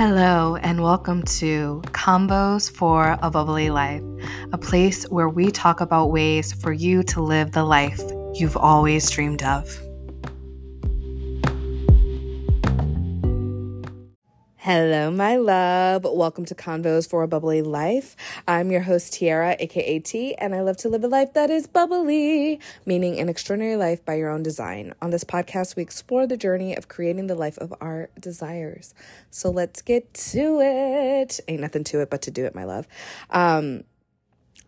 Hello, and welcome to Convos for a Bubbly Life, a place where we talk about ways for you to live the life you've always dreamed of. Hello, my love. Welcome to Convos for a Bubbly Life. I'm your host, Tiara, aka T, and I love to live a life that is bubbly, meaning an extraordinary life by your own design. On this podcast, we explore the journey of creating the life of our desires. So let's get to it. Ain't nothing to it but to do it, my love. Um,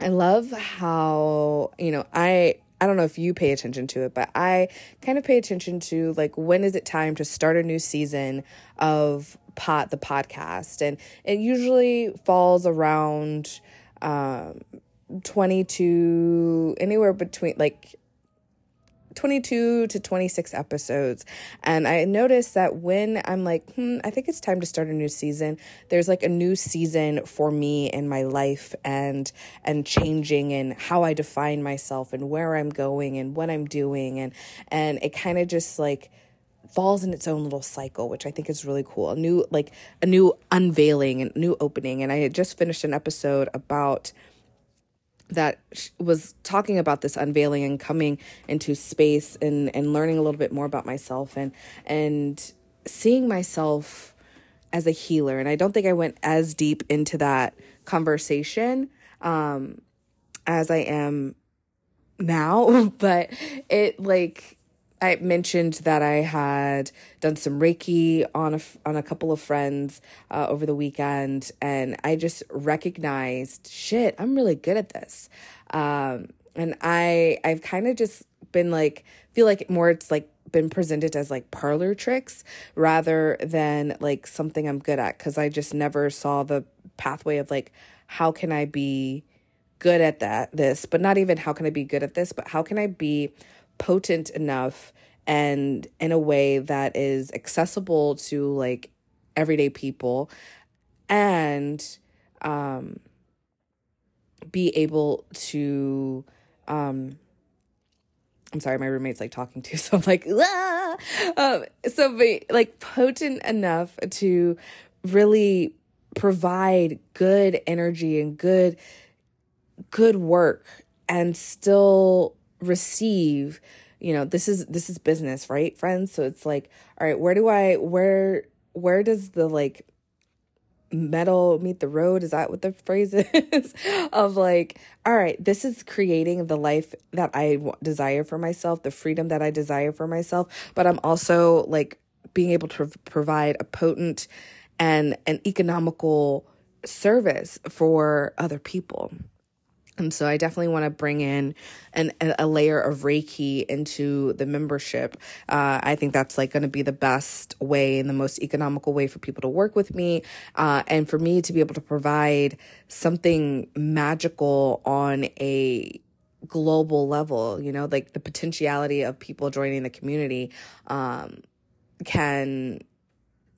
I love how, you know, I I don't know if you pay attention to it, but I kind of pay attention to like when is it time to start a new season of pot the podcast? And it usually falls around um 22 anywhere between like 22 to 26 episodes. And I noticed that when I'm like, hmm, I think it's time to start a new season, there's like a new season for me in my life and and changing and how I define myself and where I'm going and what I'm doing and and it kind of just like falls in its own little cycle, which I think is really cool. A new like a new unveiling and new opening. And I had just finished an episode about that was talking about this unveiling and coming into space and and learning a little bit more about myself and and seeing myself as a healer. And I don't think I went as deep into that conversation um as I am now but it like I mentioned that I had done some Reiki on a, on a couple of friends uh, over the weekend, and I just recognized, shit, I'm really good at this. Um, and I I've kind of just been like feel like more it's like been presented as like parlor tricks rather than like something I'm good at because I just never saw the pathway of like how can I be good at that this but not even how can I be good at this but how can I be potent enough and in a way that is accessible to like everyday people and um be able to um I'm sorry, my roommate's like talking to, so I'm like, ah! um, so be like potent enough to really provide good energy and good, good work, and still receive you know this is this is business right friends? So it's like all right where do i where where does the like metal meet the road? Is that what the phrase is? Of like all right this is creating the life that i desire for myself the freedom that i desire for myself but i'm also like being able to provide a potent and an economical service for other people and so I definitely want to bring in an, a layer of Reiki into the membership. Uh, I think that's like going to be the best way and the most economical way for people to work with me. Uh, and for me to be able to provide something magical on a global level, you know, like the potentiality of people joining the community um, can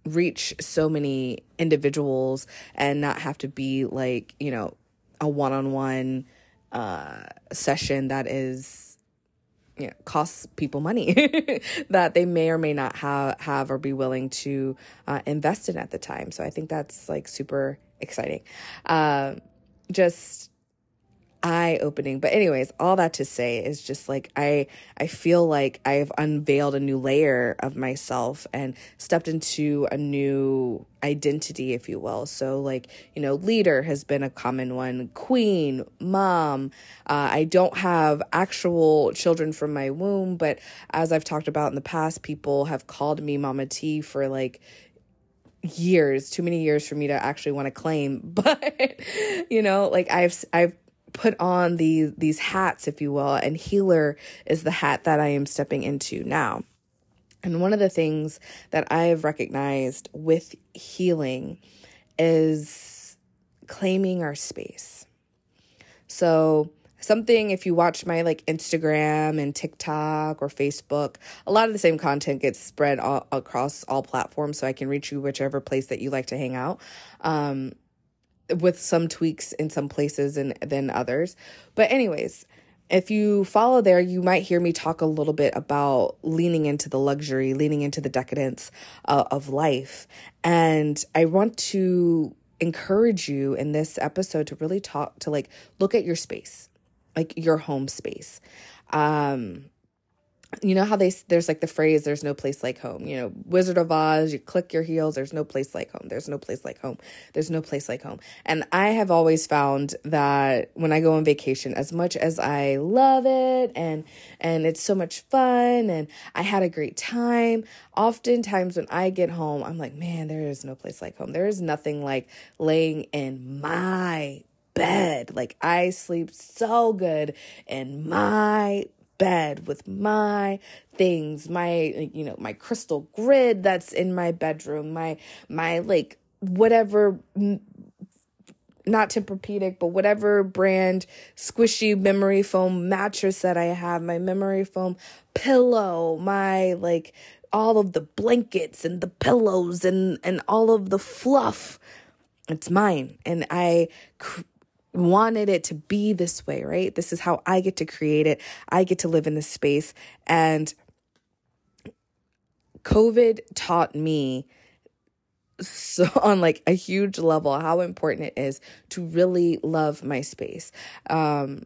reach so many individuals and not have to be like, you know, a one-on-one uh, session that is you know costs people money that they may or may not have have or be willing to uh, invest in at the time. So i think that's like super exciting. Uh, just eye opening. But anyways, all that to say is just like I I feel like I've unveiled a new layer of myself and stepped into a new identity if you will. So like, you know, leader has been a common one, queen, mom. Uh, I don't have actual children from my womb, but as I've talked about in the past, people have called me Mama T for like years too many years for me to actually want to claim but you know like i've i've put on these these hats if you will and healer is the hat that I am stepping into now. And one of the things that I have recognized with healing is claiming our space. So, something if you watch my like Instagram and TikTok or Facebook, a lot of the same content gets spread all, across all platforms so I can reach you whichever place that you like to hang out. Um, with some tweaks in some places and then others. But anyways, if you follow there, you might hear me talk a little bit about leaning into the luxury, leaning into the decadence uh, of life. And I want to encourage you in this episode to really talk to like look at your space, like your home space. Um, you know how they there's like the phrase there's no place like home. You know wizard of oz you click your heels there's no place like home. There's no place like home. There's no place like home. And i have always found that when i go on vacation as much as i love it and and it's so much fun and i had a great time oftentimes when i get home i'm like man there is no place like home. There is nothing like laying in my bed. Like I sleep so good in my bed with my things, my you know, my crystal grid that's in my bedroom, my my like whatever not Tempur-Pedic, but whatever brand squishy memory foam mattress that I have, my memory foam pillow, my like all of the blankets and the pillows and and all of the fluff. It's mine, and I wanted it to be this way, right? This is how I get to create it. I get to live in this space. And COVID taught me so on like a huge level how important it is to really love my space. Um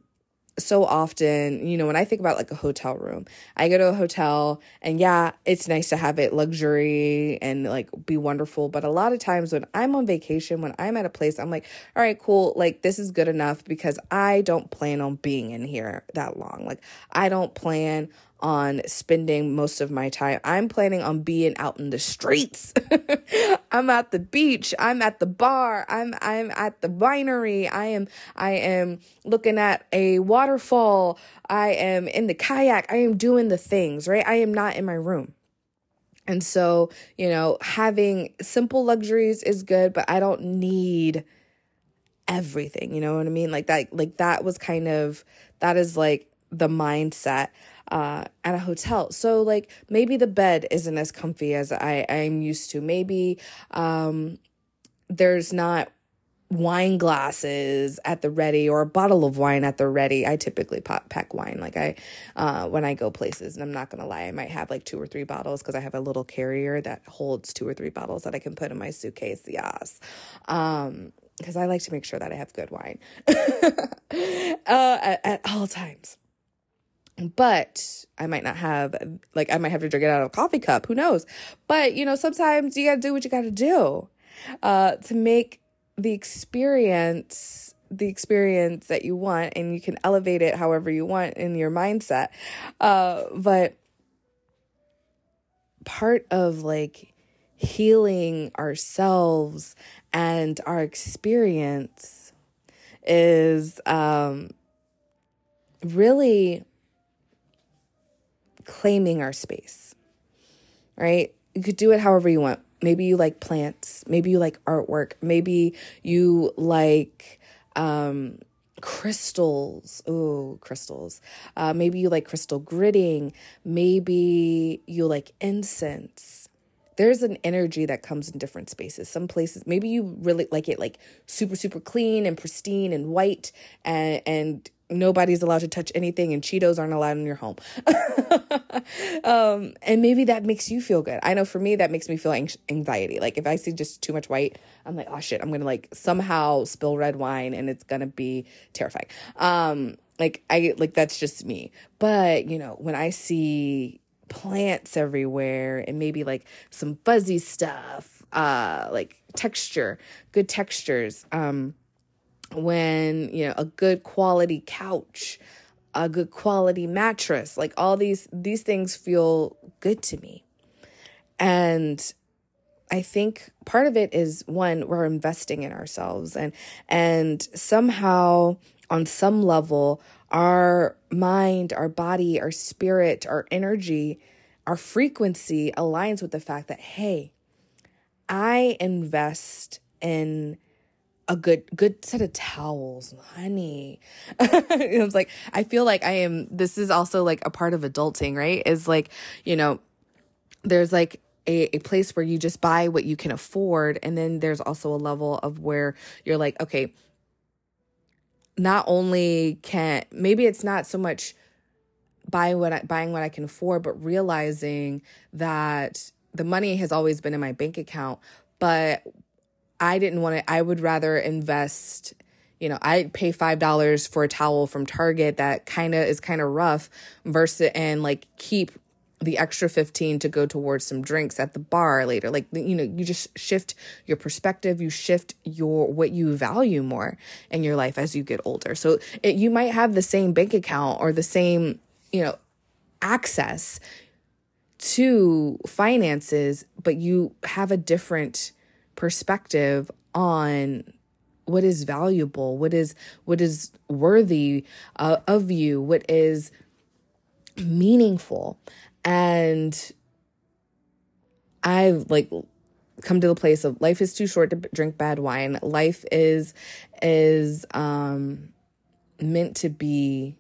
so often, you know, when I think about like a hotel room, I go to a hotel and yeah, it's nice to have it luxury and like be wonderful. But a lot of times when I'm on vacation, when I'm at a place, I'm like, all right, cool. Like this is good enough because I don't plan on being in here that long. Like I don't plan on spending most of my time. I'm planning on being out in the streets. I'm at the beach, I'm at the bar, I'm I'm at the winery, I am I am looking at a waterfall, I am in the kayak, I am doing the things, right? I am not in my room. And so, you know, having simple luxuries is good, but I don't need everything, you know what I mean? Like that like that was kind of that is like the mindset uh, at a hotel. So like maybe the bed isn't as comfy as I I'm used to. Maybe um, there's not wine glasses at the ready or a bottle of wine at the ready. I typically pop, pack wine like I uh, when I go places and I'm not going to lie I might have like two or three bottles cuz I have a little carrier that holds two or three bottles that I can put in my suitcase. Yes. Um because I like to make sure that I have good wine uh, at, at all times but I might not have like I might have to drink it out of a coffee cup. Who knows? But you know, sometimes you gotta do what you gotta do uh, to make the experience the experience that you want, and you can elevate it however you want in your mindset. Uh, but part of like healing ourselves and our experience is um, really claiming our space, right? You could do it however you want. Maybe you like plants. Maybe you like artwork. Maybe you like um, crystals. Oh, crystals. Uh, maybe you like crystal gridding. Maybe you like incense. There's an energy that comes in different spaces. Some places, maybe you really like it like super, super clean and pristine and white and, and nobody's allowed to touch anything and Cheetos aren't allowed in your home. um, and maybe that makes you feel good. I know for me, that makes me feel anxiety. Like if I see just too much white, I'm like, oh shit, I'm gonna like somehow spill red wine and it's gonna be terrifying. Um, like I like that's just me. But you know, when I see plants everywhere and maybe like some fuzzy stuff, uh, like texture, good textures, um, when you know a good quality couch a good quality mattress like all these these things feel good to me. And i think part of it is one we're investing in ourselves and and somehow on some level our mind our body our spirit our energy our frequency aligns with the fact that hey i invest in a good good set of towels honey. It's like i feel like i am this is also like a part of adulting right? Is like you know there's like a, a place where you just buy what you can afford and then there's also a level of where you're like okay not only can maybe it's not so much buying what I, buying what I can afford, but realizing that the money has always been in my bank account, but I didn't want to. I would rather invest. You know, I pay five dollars for a towel from Target that kind of is kind of rough, versus and like keep the extra 15 to go towards some drinks at the bar later like you know you just shift your perspective you shift your what you value more in your life as you get older so it, you might have the same bank account or the same you know access to finances but you have a different perspective on what is valuable what is what is worthy uh, of you what is meaningful and I've like come to the place of life is too short to drink bad wine. Life is is um meant to be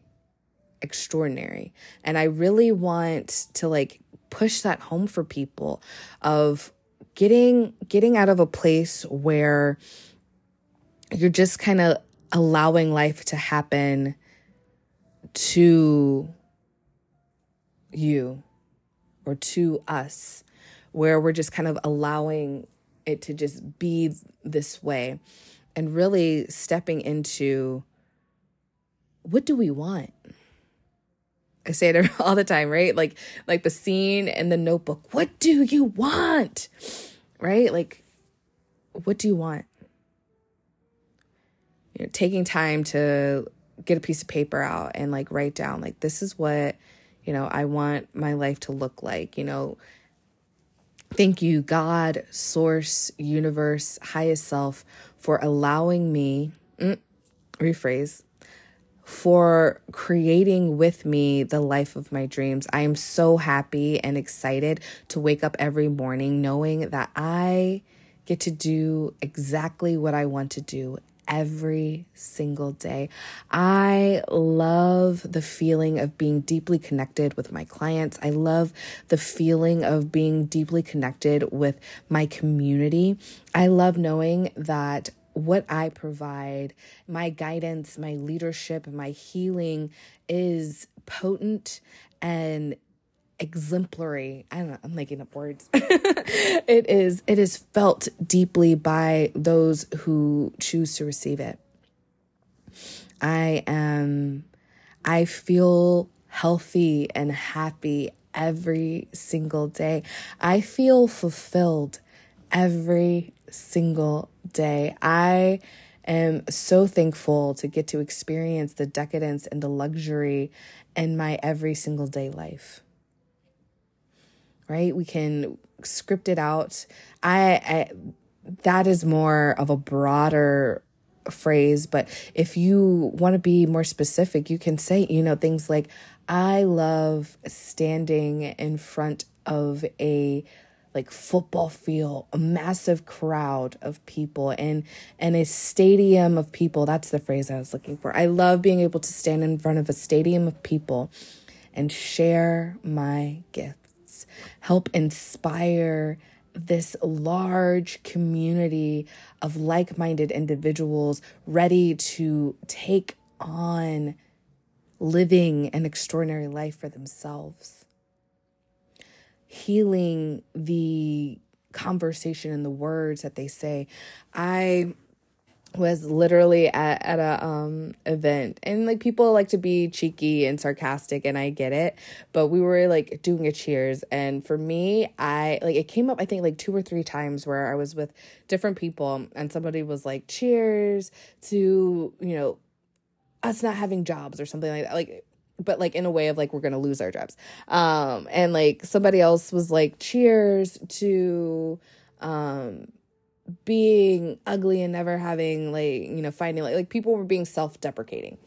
extraordinary. And I really want to like push that home for people of getting getting out of a place where you're just kind of allowing life to happen to you or to us, where we're just kind of allowing it to just be this way and really stepping into what do we want? I say it all the time, right? Like like the scene in the notebook. What do you want? Right? Like what do you want? You know, taking time to get a piece of paper out and like write down like this is what you know, I want my life to look like, you know. Thank you, God, source, universe, highest self, for allowing me, mm, rephrase, for creating with me the life of my dreams. I am so happy and excited to wake up every morning knowing that I get to do exactly what I want to do every single day. I love the feeling of being deeply connected with my clients. I love the feeling of being deeply connected with my community. I love knowing that what I provide, my guidance, my leadership, my healing is potent and exemplary. I don't know, I'm making up words. it is it is felt deeply by those who choose to receive it. I am I feel healthy and happy every single day. I feel fulfilled every single day. I am so thankful to get to experience the decadence and the luxury in my every single day life right? We can script it out. I, I that is more of a broader phrase, but if you want to be more specific, you can say, you know, things like I love standing in front of a like football field, a massive crowd of people and and a stadium of people. That's the phrase I was looking for. I love being able to stand in front of a stadium of people and share my gifts. help inspire this large community of like minded individuals ready to take on living an extraordinary life for themselves. Healing the conversation and the words that they say. I was literally at, at a um event and like people like to be cheeky and sarcastic and I get it but we were like doing a cheers and for me I like it came up I think like two or three times where I was with different people and somebody was like cheers to you know us not having jobs or something like that like but like in a way of like we're gonna lose our jobs. Um and like somebody else was like cheers to um being ugly and never having like you know finding like like people were being self-deprecating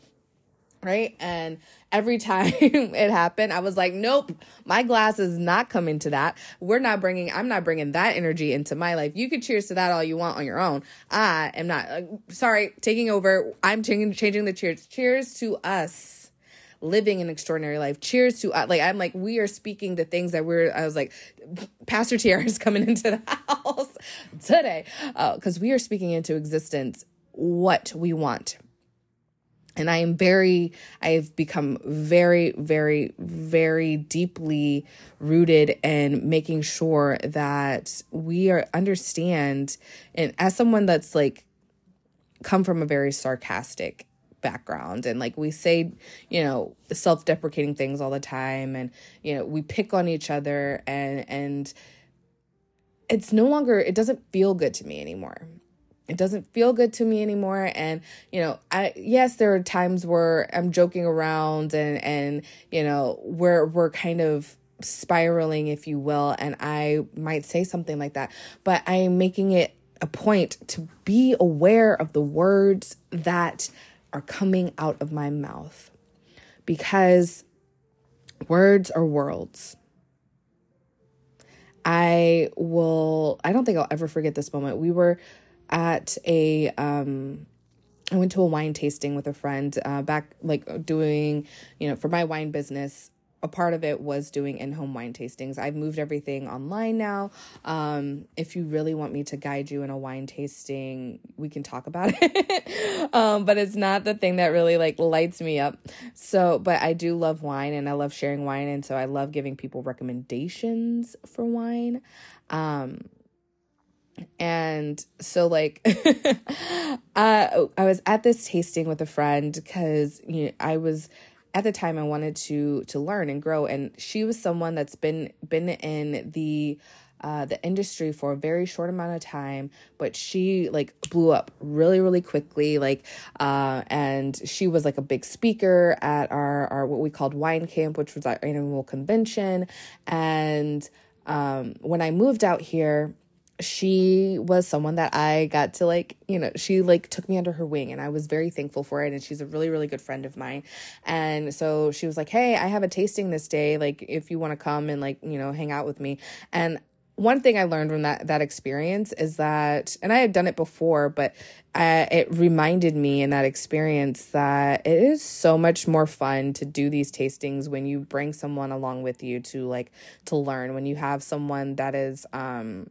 right? And every time it happened i was like nope my glass is not coming to that. We're not bringing i'm not bringing that energy into my life. You could cheers to that all you want on your own. I am not uh, sorry taking over. I'm changing changing the cheers. Cheers to us living an extraordinary life. Cheers to uh, like I'm like we are speaking the things that we're. I was like, Pastor Tiara is coming into the house today because uh, we are speaking into existence what we want. and I am very, I've become very, very, very deeply rooted in making sure that we are understand. And as someone that's like come from a very sarcastic background. And like we say you know self-deprecating things all the time and you know we pick on each other and and it's no longer it doesn't feel good to me anymore. It doesn't feel good to me anymore. And you know i yes there are times where i'm joking around and and you know we're we're kind of spiraling if you will and i might say something like that. But i'm making it a point to be aware of the words that are coming out of my mouth because words are worlds I will, I don't think I'll ever forget this moment. We were at a um I went to a wine tasting with a friend uh, back, like doing, you know, for my wine business. A part of it was doing in home wine tastings. I've moved everything online now. Um, if you really want me to guide you in a wine tasting, we can talk about it. um, but it's not the thing that really like lights me up. So, but I do love wine and I love sharing wine. And so I love giving people recommendations for wine. Um, and so like uh, i was at this tasting with a friend because you know i was at the time i wanted to to learn and grow and she was someone that's been been in the uh, the industry for a very short amount of time, but she like blew up really, really quickly. Like, uh, and she was like a big speaker at our, our what we called Wine Camp, which was our annual convention. And um, when I moved out here, she was someone that I got to like, you know, she like took me under her wing and I was very thankful for it. And she's a really, really good friend of mine. And so she was like, Hey, I have a tasting this day. Like, if you want to come and like, you know, hang out with me. And one thing I learned from that that experience is that, and I had done it before, but uh, it reminded me in that experience that it is so much more fun to do these tastings when you bring someone along with you to like to learn. When you have someone that is um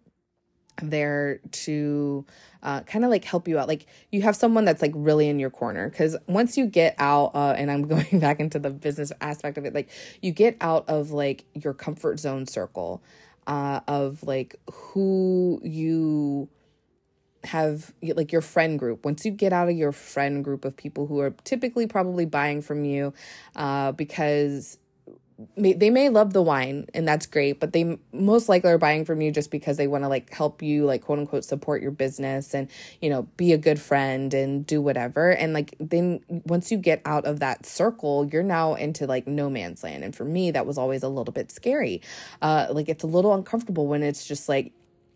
there to uh, kind of like help you out. Like you have someone that's like really in your corner because once you get out, uh, and I'm going back into the business aspect of it, like you get out of like your comfort zone circle uh, of like who you have like your friend group once you get out of your friend group of people who are typically probably buying from you uh, because may, they may love the wine and that's great but they most likely are buying from you just because they want to like help you like quote unquote support your business and you know be a good friend and do whatever. And like then once you get out of that circle you're now into like no man's land. And for me that was always a little bit scary. Uh like it's a little uncomfortable when it's just like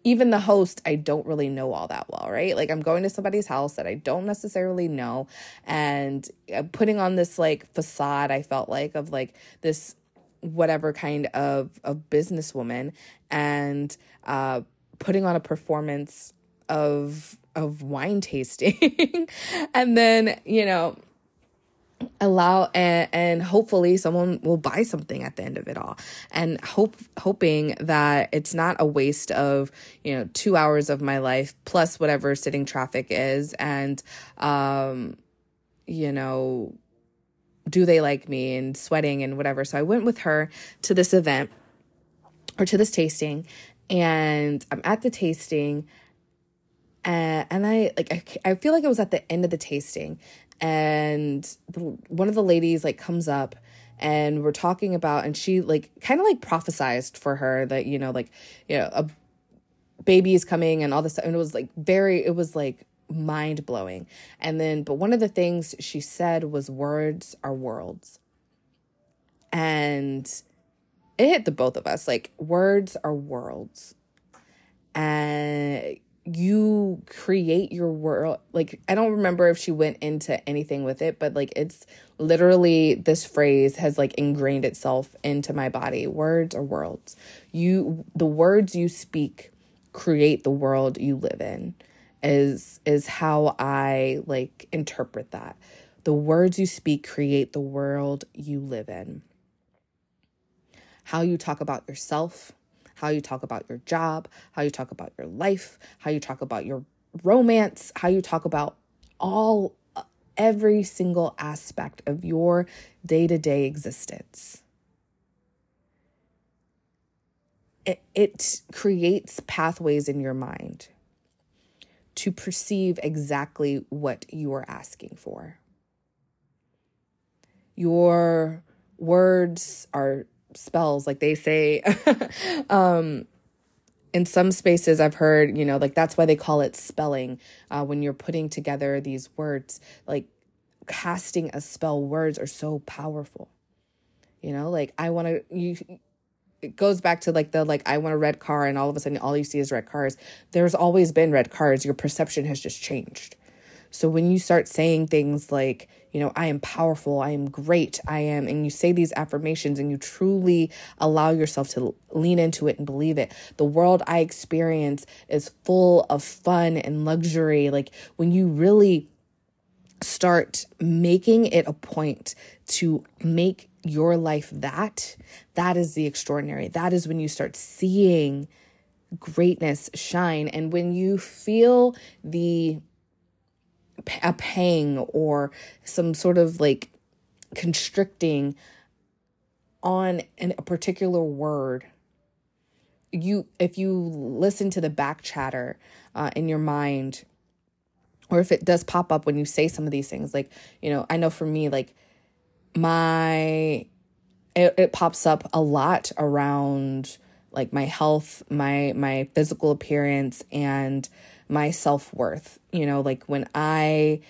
even the host I don't really know all that well, right? Like I'm going to somebody's house that I don't necessarily know and uh, putting on this like facade I felt like of like this whatever kind of of businesswoman and uh, putting on a performance of of wine tasting and then you know allow and, and hopefully someone will buy something at the end of it all. And hope hoping that it's not a waste of you know two hours of my life plus whatever sitting traffic is and um you know do they like me and sweating and whatever. So I went with her to this event or to this tasting and I'm at the tasting and, and I like I, I feel like it was at the end of the tasting and the, one of the ladies like comes up and we're talking about and she like kind of like prophesized for her that you know like you know a baby is coming and all this stuff and it was like very it was like mind blowing. And then, but one of the things she said was words are worlds. And it hit the both of us like, words are worlds. And you create your world. Like, I don't remember if she went into anything with it, but like, it's literally this phrase has like ingrained itself into my body. Words are worlds. You, the words you speak create the world you live in is is how I like interpret that. The words you speak create the world you live in. How you talk about yourself, how you talk about your job, how you talk about your life, how you talk about your romance, how you talk about all uh, every single aspect of your day to day existence. It, it creates pathways in your mind to perceive exactly what you are asking for. Your words are spells, like they say. um, in some spaces, I've heard, you know, like that's why they call it spelling uh, when you're putting together these words. Like casting a spell, words are so powerful. You know, like I want to, you, it goes back to like the like I want a red car and all of a sudden all you see is red cars. There's always been red cars. Your perception has just changed. So when you start saying things like, you know, I am powerful, I am great, I am, and you say these affirmations and you truly allow yourself to lean into it and believe it, the world I experience is full of fun and luxury. Like when you really start making it a point to make your life that, that is the extraordinary. That is when you start seeing greatness shine. And when you feel the a pang or some sort of like constricting on an, a particular word you if you listen to the back chatter uh, in your mind or if it does pop up when you say some of these things like you know i know for me like my it, it pops up a lot around like my health my my physical appearance and my self-worth. You know like when i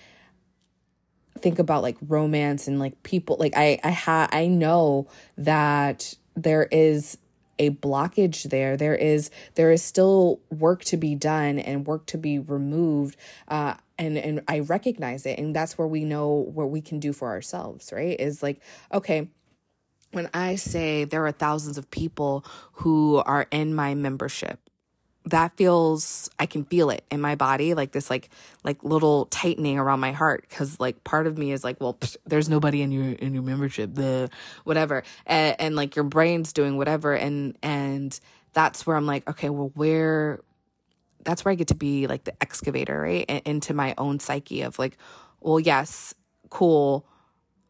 think about like romance and like people like i i ha i know that there is a blockage there. There is there is still work to be done and work to be removed uh and and i recognize it and that's where we know what we can do for ourselves right? Is like okay when i say there are thousands of people who are in my membership that feels i can feel it in my body like this like like little tightening around my heart because like part of me is like well psh, there's nobody in your in your membership the whatever. And, and like your brain's doing whatever and and that's where i'm like okay well where that's where i get to be like the excavator right into my own psyche of like well yes cool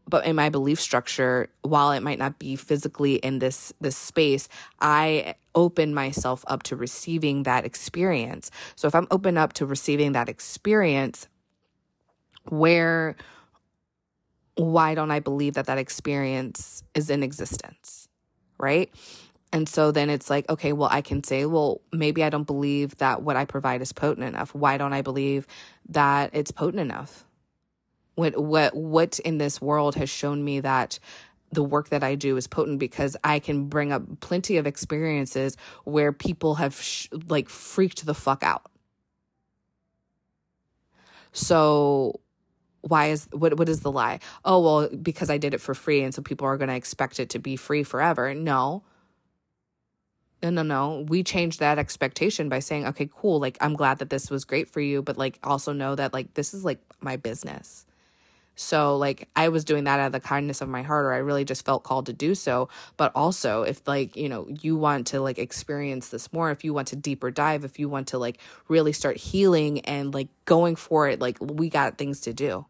but in my belief structure while it might not be physically in this this space i open myself up to receiving that experience. So if i'm open up to receiving that experience where why don't i believe that that experience is in existence right? And so then it's like okay well i can say well maybe i don't believe that what i provide is potent enough. Why don't i believe that it's potent enough what what what in this world has shown me that the work that I do is potent because I can bring up plenty of experiences where people have sh- like freaked the fuck out. So why is what what is the lie? Oh well because I did it for free and so people are going to expect it to be free forever. No. No, no, no. We changed that expectation by saying, okay, cool. Like, I'm glad that this was great for you, but like, also know that like this is like my business. So, like, I was doing that out of the kindness of my heart, or I really just felt called to do so. But also, if, like, you know, you want to, like, experience this more, if you want to deeper dive, if you want to, like, really start healing and, like, going for it, like, we got things to do.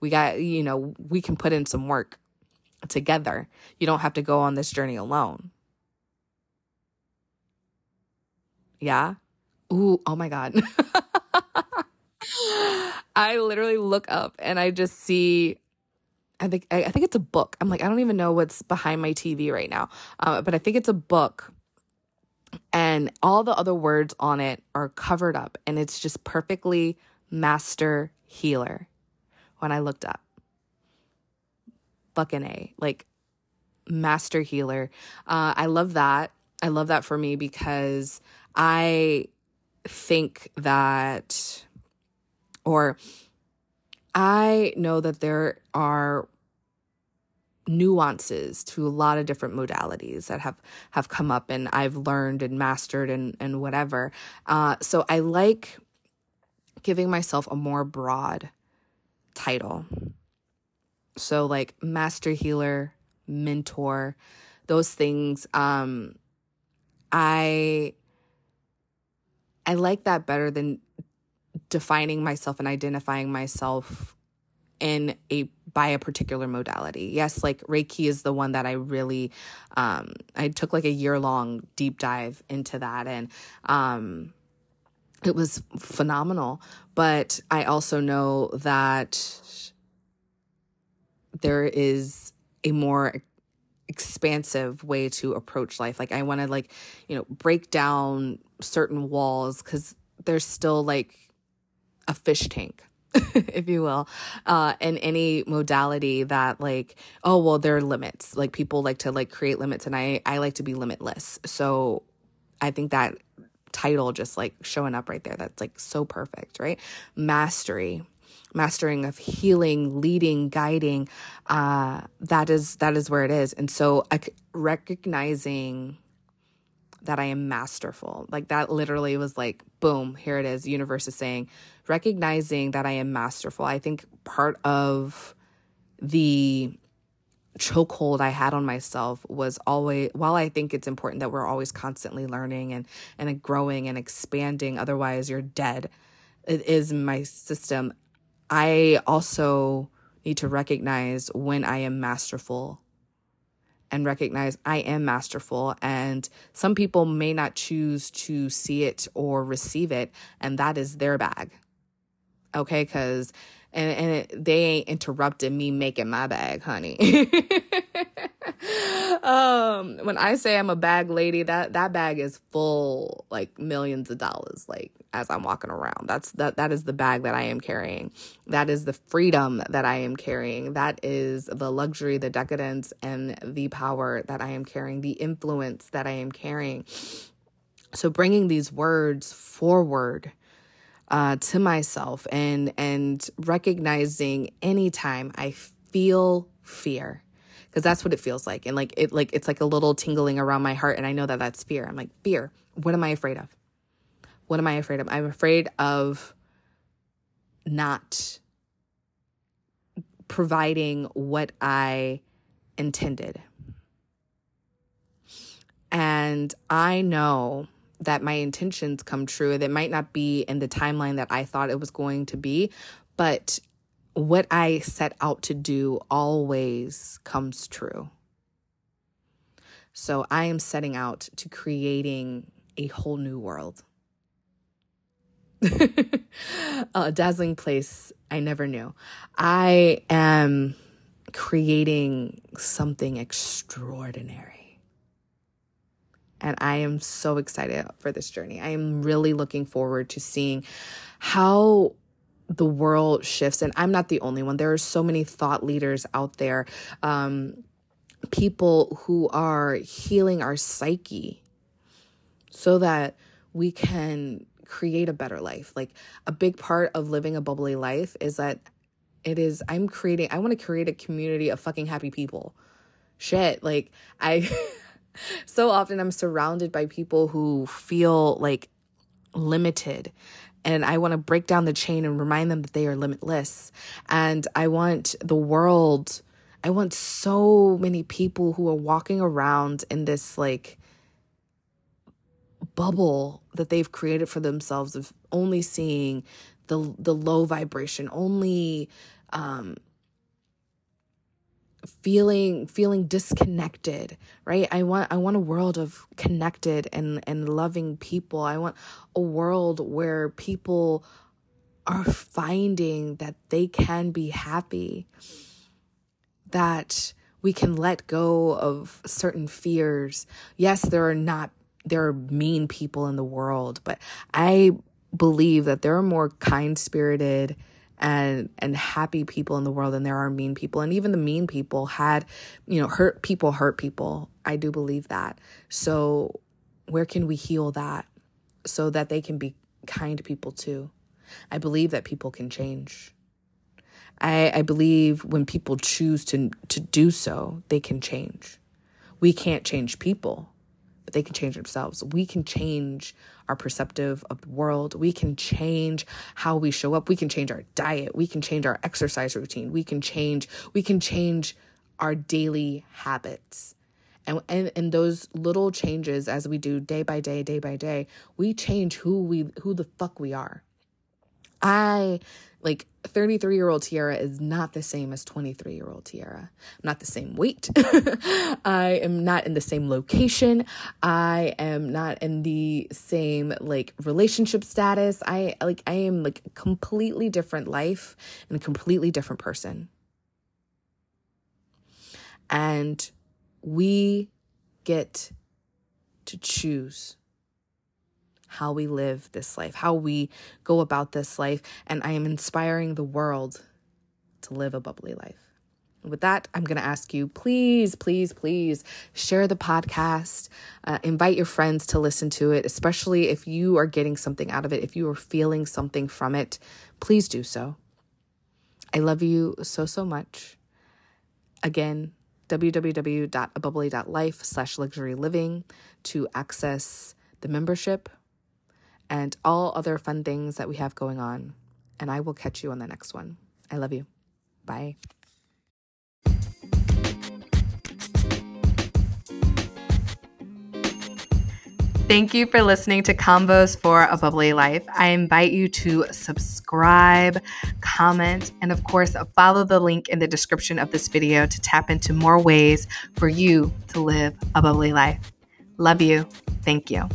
We got, you know, we can put in some work together. You don't have to go on this journey alone. Yeah. Ooh, oh my God. I literally look up and I just see I think I, think it's a book. I'm like I don't even know what's behind my TV right now, uh, but I think it's a book, and all the other words on it are covered up, and it's just perfectly master healer. When I looked up, fucking a like master healer. Uh, I love that. I love that for me because I think that or I know that there are nuances to a lot of different modalities that have have come up and I've learned and mastered and and whatever. Uh, so I like giving myself a more broad title. So like master healer, mentor, those things. Um, I I like that better than defining myself and identifying myself in a by a particular modality. Yes, like Reiki is the one that I really um I took like a year long deep dive into that and um it was phenomenal, but I also know that there is a more expansive way to approach life. Like I want to like, you know, break down certain walls cuz there's still like a fish tank if you will, uh, in any modality that like, oh well, there are limits. Like people like to like create limits, and I I like to be limitless. So I think that title just like showing up right there, that's like so perfect, right? Mastery, mastering of healing, leading, guiding. Uh, that is that is where it is, and so I, recognizing that I am masterful. Like that literally was like, boom, here it is. Universe is saying, recognizing that I am masterful. I think part of the chokehold I had on myself was always while I think it's important that we're always constantly learning and and growing and expanding otherwise you're dead it is my system I also need to recognize when I am masterful and recognize I am masterful. And some people may not choose to see it or receive it, and that is their bag. Okay, because and and it, they ain't interrupting me making my bag, honey. um, when I say I'm a bag lady, that that bag is full, like millions of dollars. Like as I'm walking around, that's that that is the bag that I am carrying. That is the freedom that I am carrying. That is the luxury, the decadence, and the power that I am carrying. The influence that I am carrying. So bringing these words forward uh, to myself and and recognizing anytime I feel fear because that's what it feels like and like it like it's like a little tingling around my heart and I know that that's fear. I'm like fear. What am I afraid of? What am I afraid of? I'm afraid of not providing what I intended. And I know that my intentions come true. That might not be in the timeline that I thought it was going to be, but what I set out to do always comes true. So I am setting out to creating a whole new world. a dazzling place I never knew. I am creating something extraordinary. And I am so excited for this journey. I am really looking forward to seeing how the world shifts. And I'm not the only one. There are so many thought leaders out there, um, people who are healing our psyche so that we can create a better life. Like a big part of living a bubbly life is that it is, I'm creating, I want to create a community of fucking happy people. Shit. Like I. so often I'm surrounded by people who feel like limited. And I want to break down the chain and remind them that they are limitless. And I want the world, I want so many people who are walking around in this like bubble that they've created for themselves of only seeing the the low vibration, only um feeling feeling disconnected right? I want i want a world of connected and and loving people. I want a world where people are finding that they can be happy that we can let go of certain fears. Yes there are not there are mean people in the world but i believe that there are more kind spirited and and happy people in the world than there are mean people. And even the mean people had you know hurt people hurt people. I do believe that. So where can we heal that so that they can be kind people too? I believe that people can change. I i believe when people choose to to do so they can change. We can't change people but they can change themselves. We can change our perceptive of the world. We can change how we show up. We can change our diet. We can change our exercise routine. We can change, we can change our daily habits. And, and and those little changes as we do day by day, day by day, we change who we who the fuck we are. I like 33 year old Tiara is not the same as 23 year old Tiara. I'm not the same weight. I am not in the same location. I am not in the same like relationship status. I like I am like completely different life and a completely different person. And we get to choose how we live this life, how we go about this life. And I am inspiring the world to live a bubbly life. With that, I'm going to ask you please, please, please share the podcast. Uh, invite your friends to listen to it, especially if you are getting something out of it, if you are feeling something from it. Please do so. I love you so, so much. Again, www.abubbly.life slash luxury living to access the membership and all other fun things that we have going on. And I will catch you on the next one. I love you. Bye. Thank you for listening to Convos for a Bubbly Life. I invite you to subscribe, comment, and of course, follow the link in the description of this video to tap into more ways for you to live a bubbly life. Love you. Thank you.